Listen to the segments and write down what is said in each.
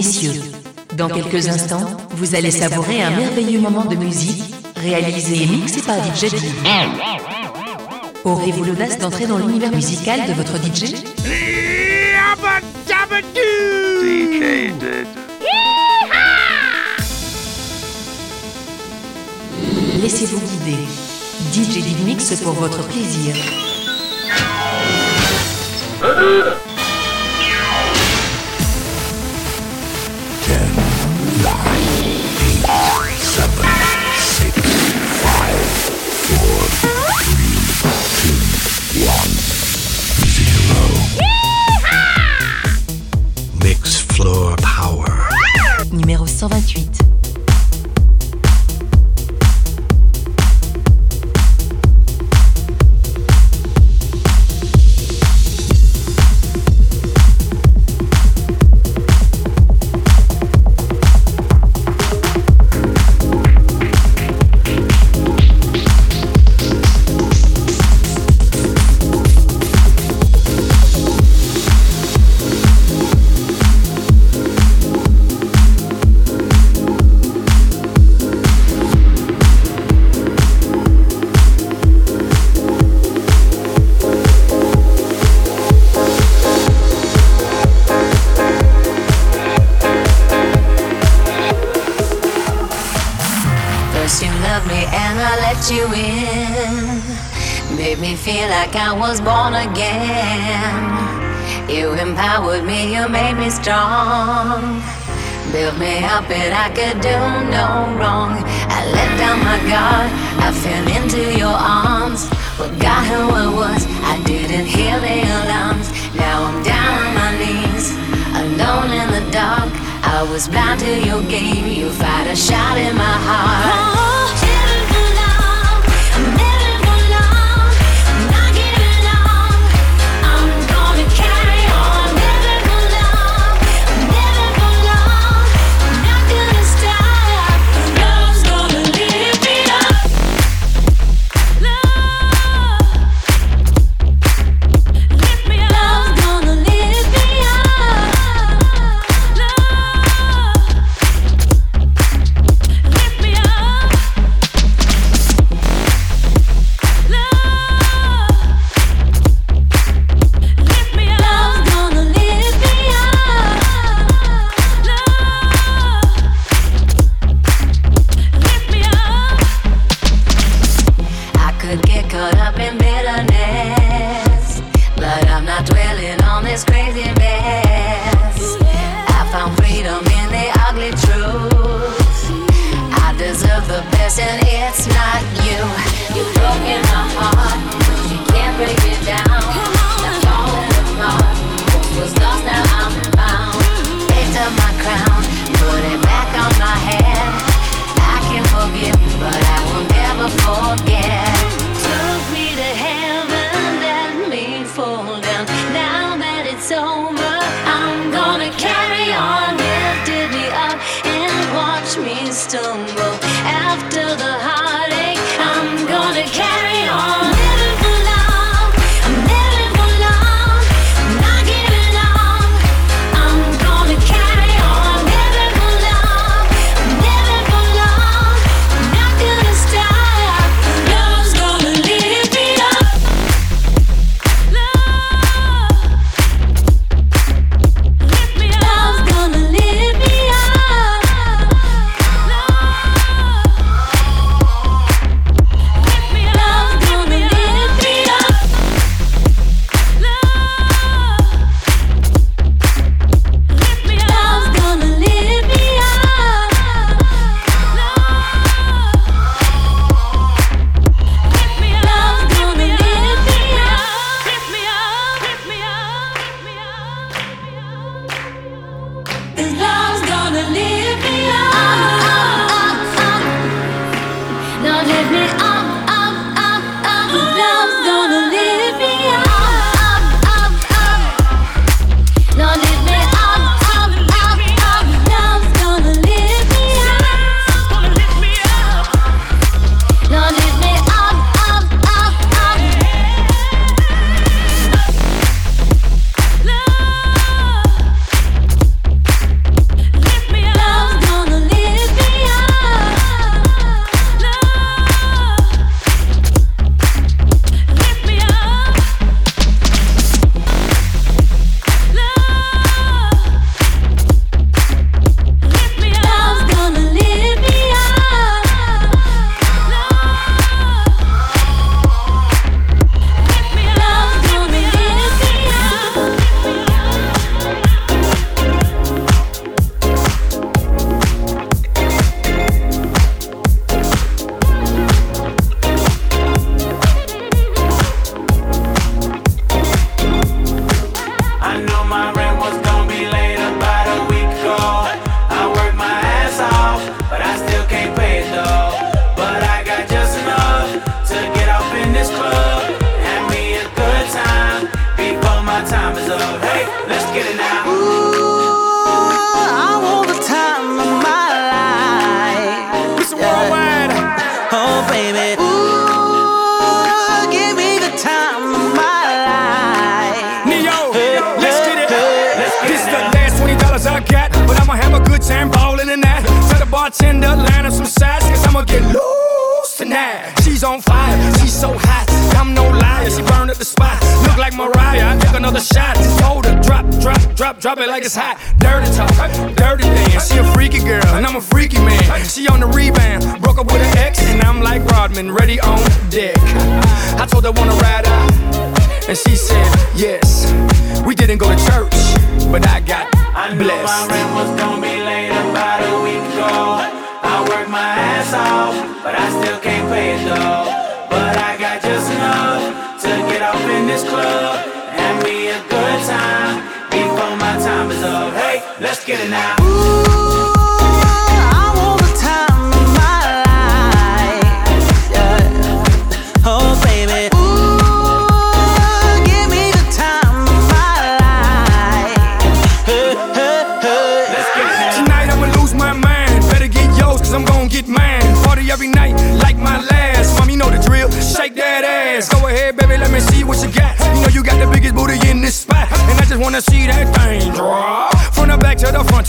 messieurs. Dans quelques instants, vous allez savourer un merveilleux moment de musique, réalisé et mixé par DJ Aurez-vous l'audace d'entrer dans l'univers musical de votre DJ Laissez-vous guider. DJ Mix pour votre plaisir.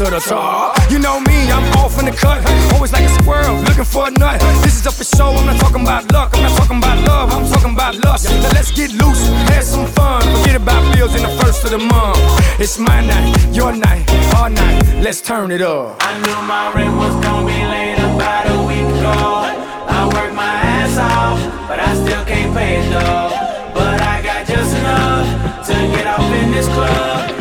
to the top. You know me, I'm off in the cut. Always like a squirrel, looking for a nut. This is up for show, I'm not talking about luck. I'm not talking about love, I'm talking about lust. Now let's get loose, have some fun. Forget about bills in the first of the month. It's my night, your night, our night. Let's turn it up. I knew my rent was gonna be late about a week ago. I worked my ass off, but I still can't pay it though. But I got just enough to get off in this club.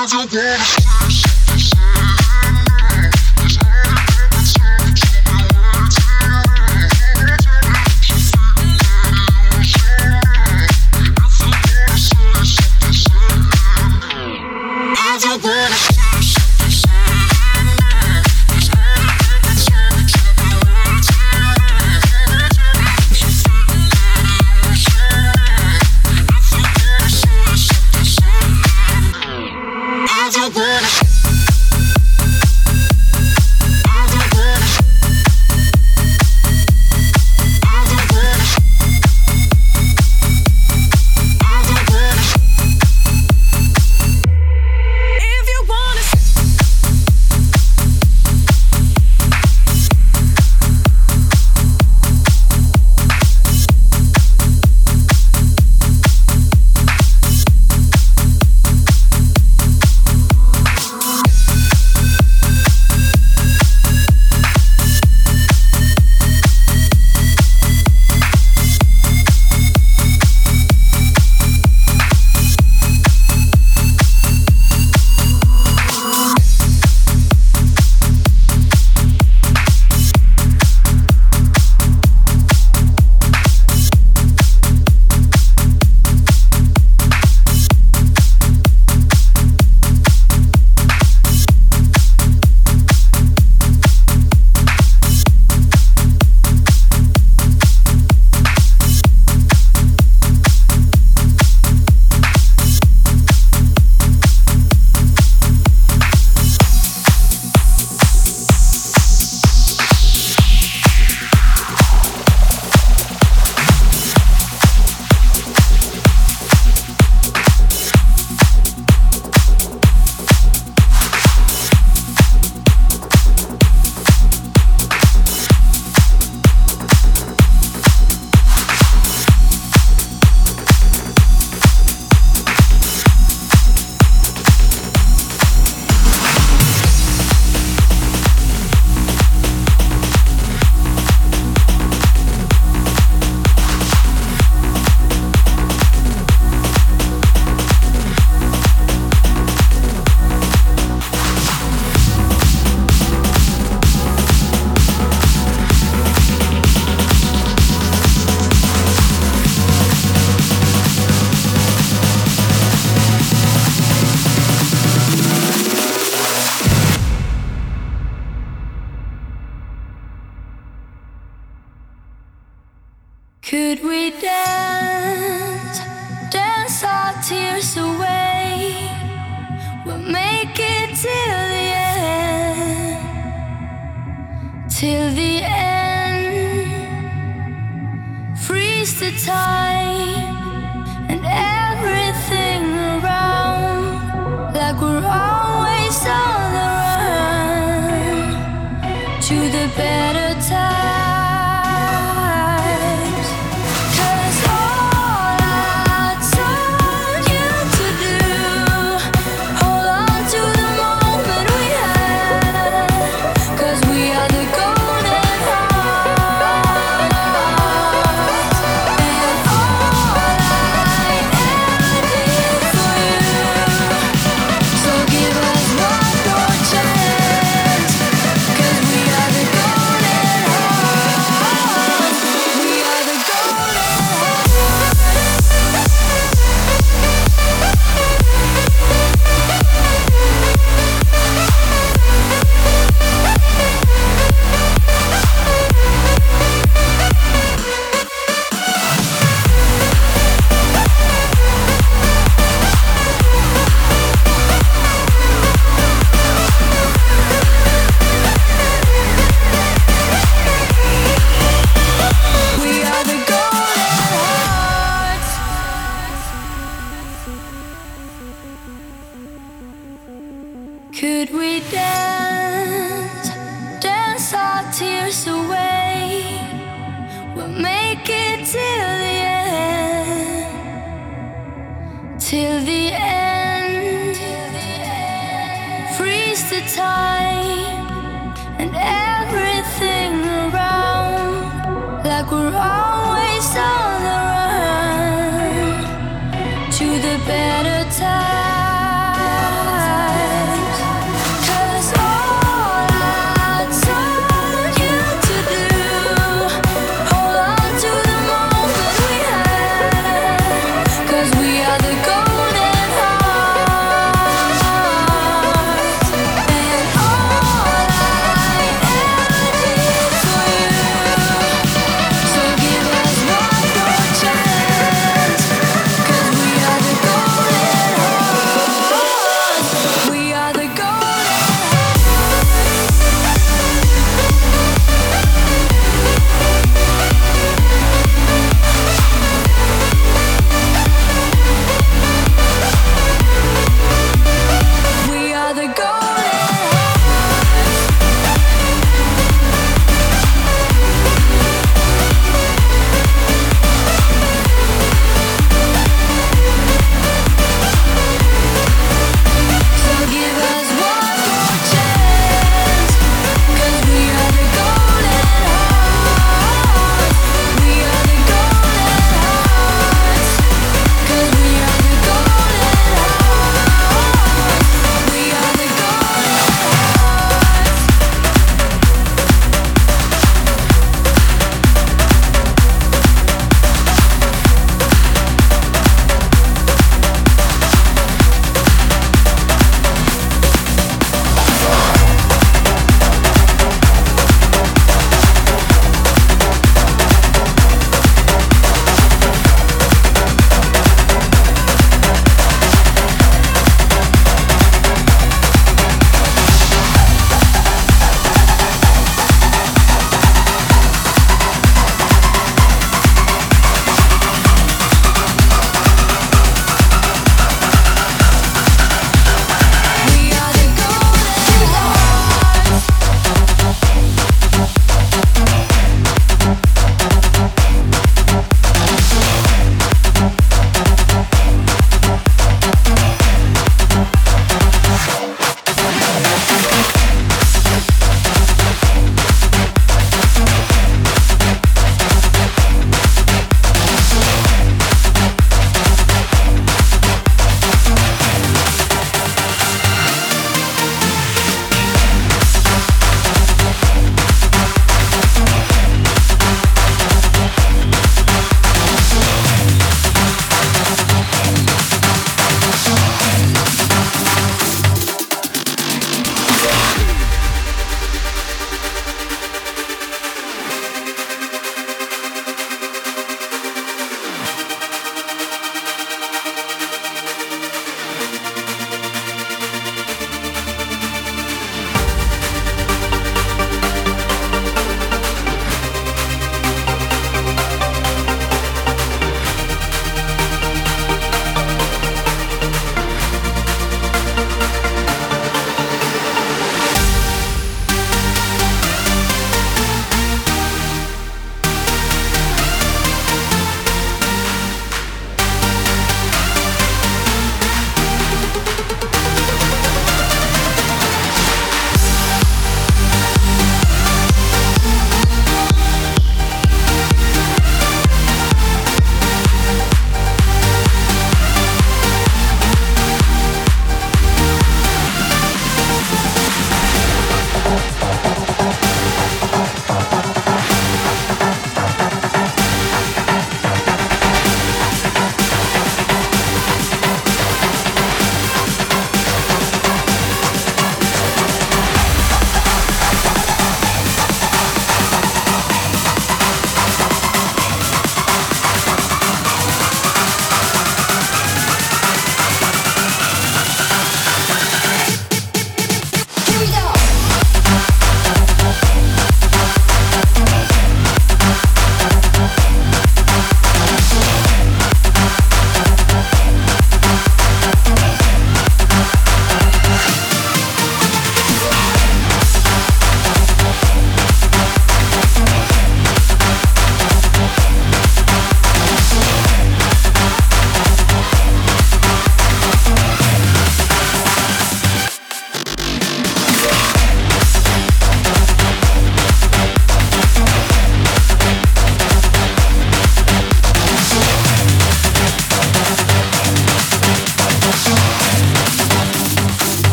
Cause you're gone.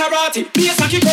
Maserati, bass a kick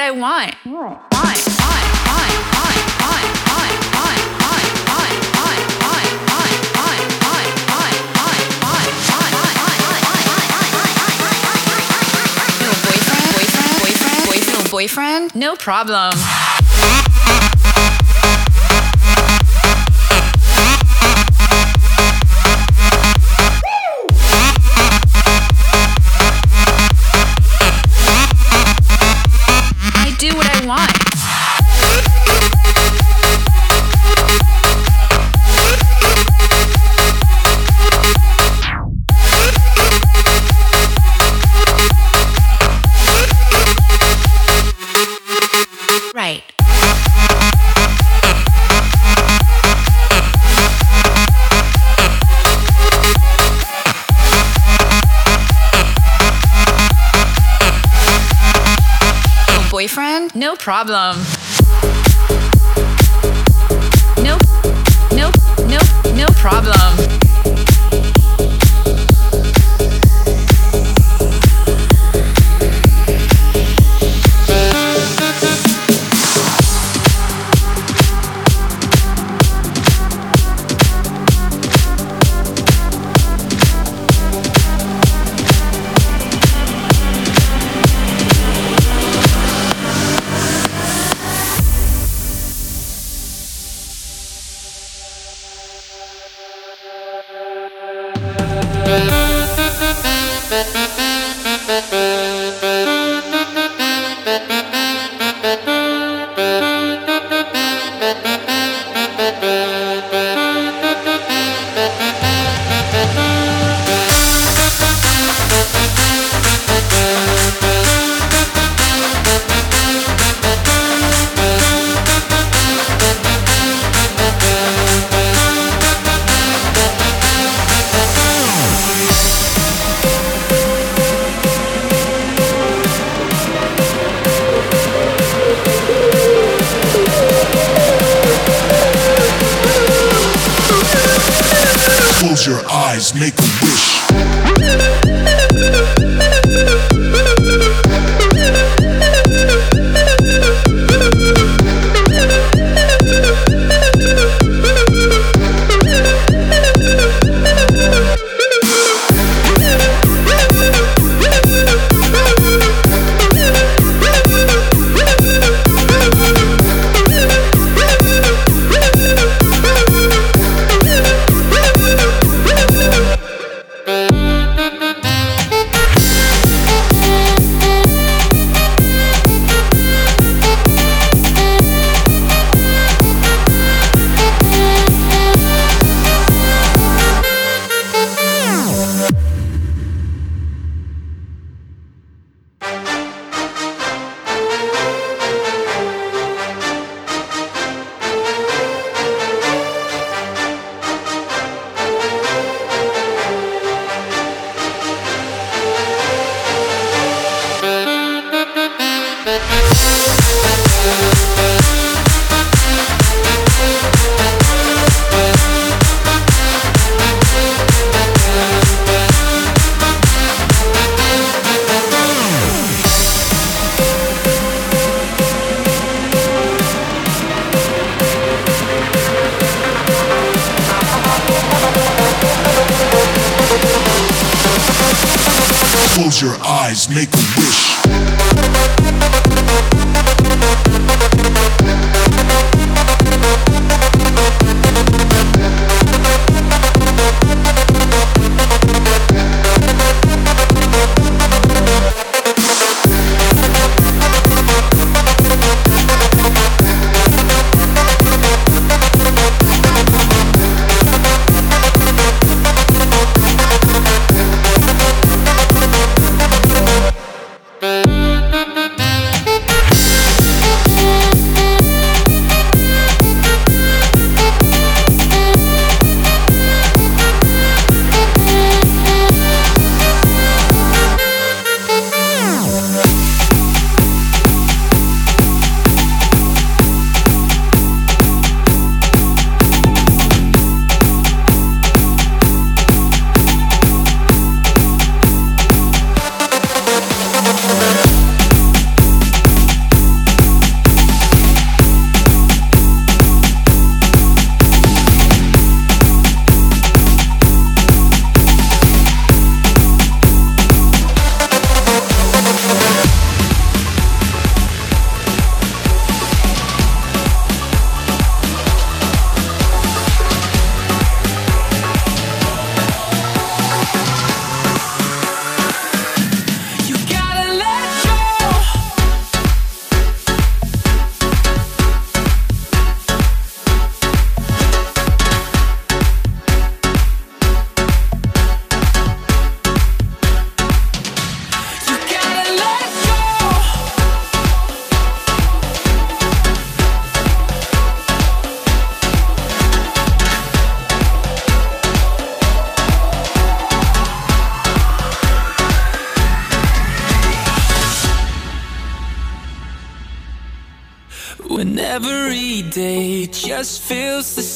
what I want. want, boyfriend? No problem. no problem.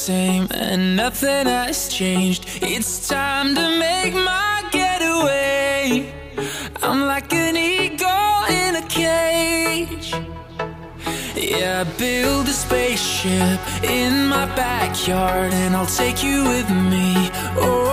same and nothing has changed. It's time to make my getaway. I'm like an eagle in a cage. Yeah, build a spaceship in my backyard and I'll take you with me. Oh,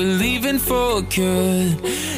we're leaving for good.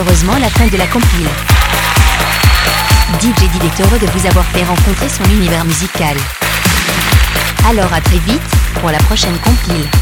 malheureusement la fin de la compile. DJ Did est heureux de vous avoir fait rencontrer son univers musical. Alors à très vite pour la prochaine compile.